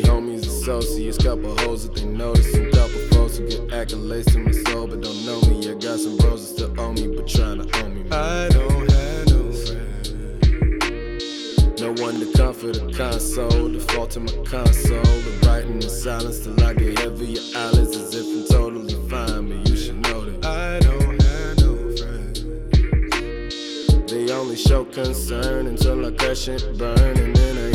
Many homies, associates, couple hoes that they notice. And couple folks who get accolades to my soul, but don't know me. I got some roses to owe me, but trying to own me. Man. I don't have no friends. No one to comfort or console. Default to my console. The writing in silence till I get heavy. Your eyelids as if I'm totally fine, but you should know that. I don't have no friends. They only show concern until I crash and burn, and then I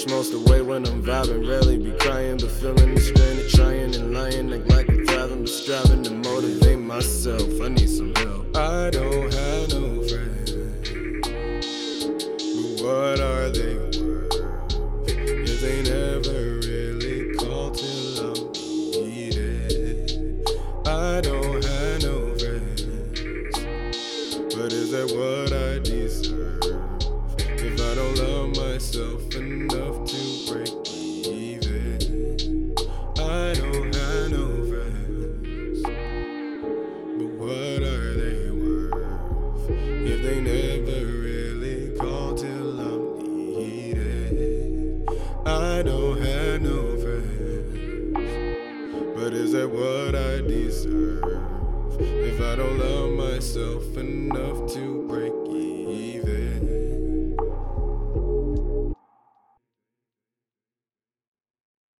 push most away when I'm vibing. Rarely be crying, but feeling the strain of trying and lying. Act like I'm thriving, but striving to motivate myself. I need some help. I don't have no friends. But what are they worth if they never really call till I'm needed? I don't have no friends. But is that what I deserve? deserve. If I don't love myself enough to break